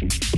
thank you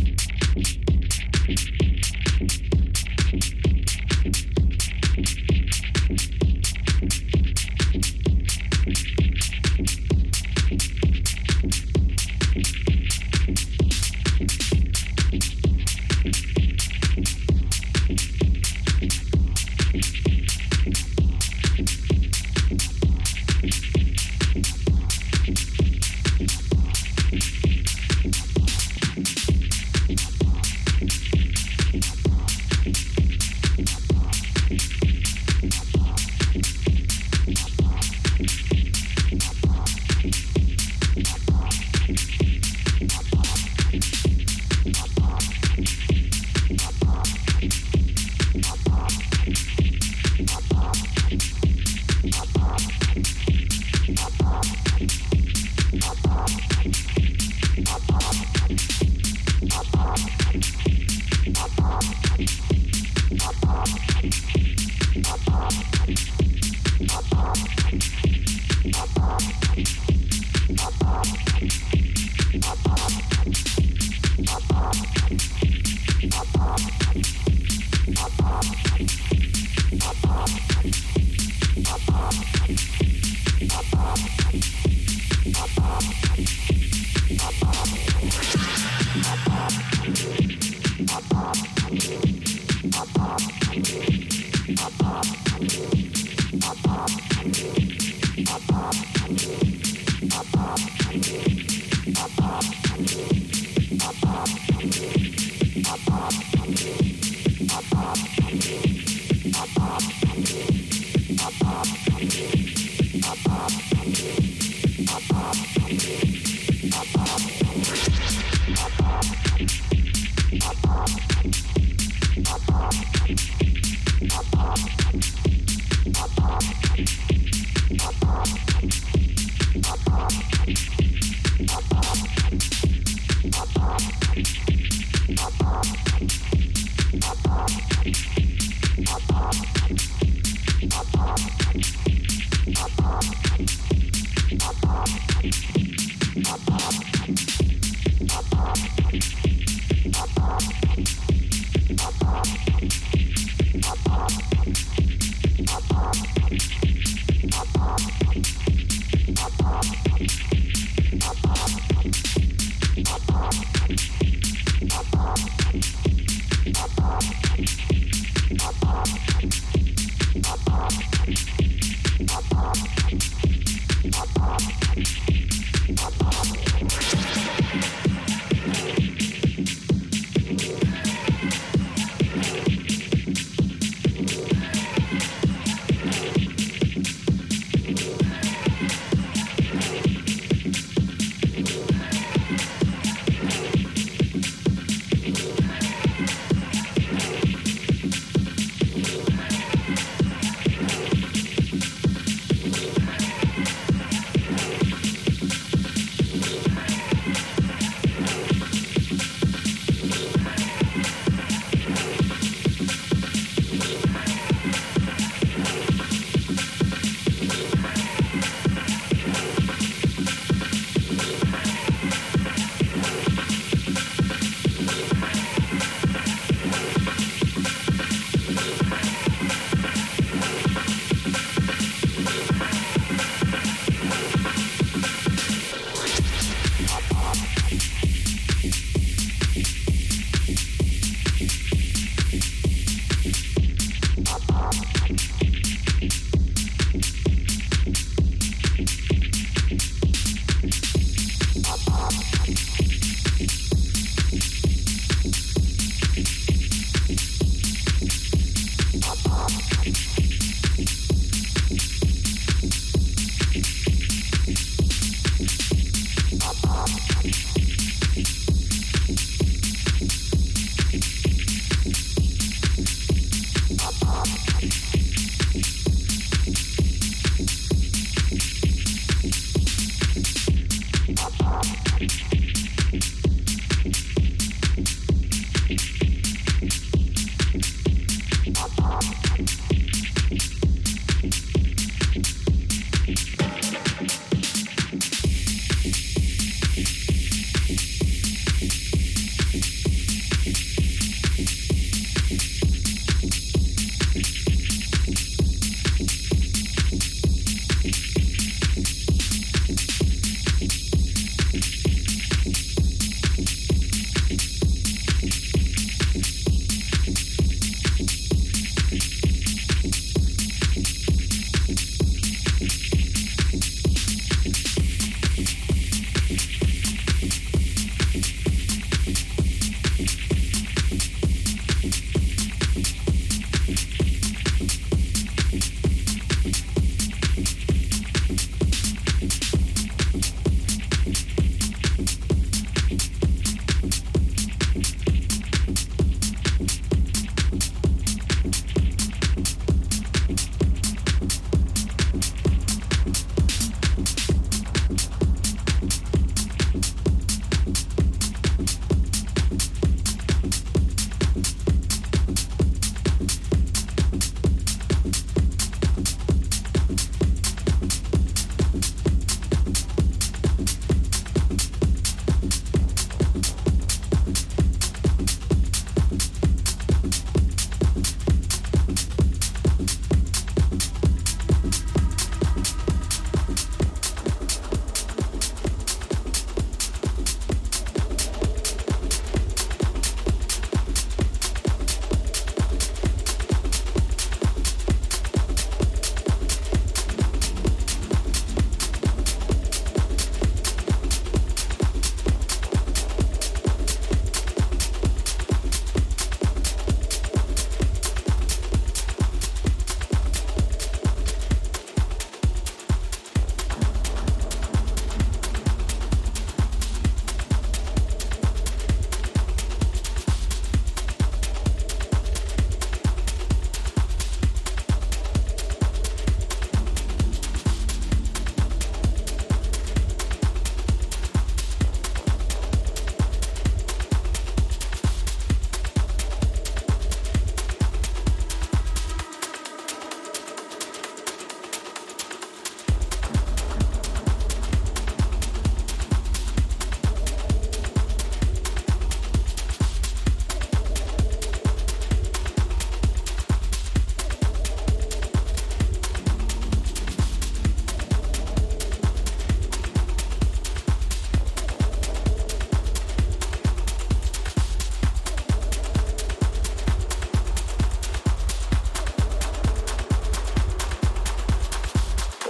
Podcast.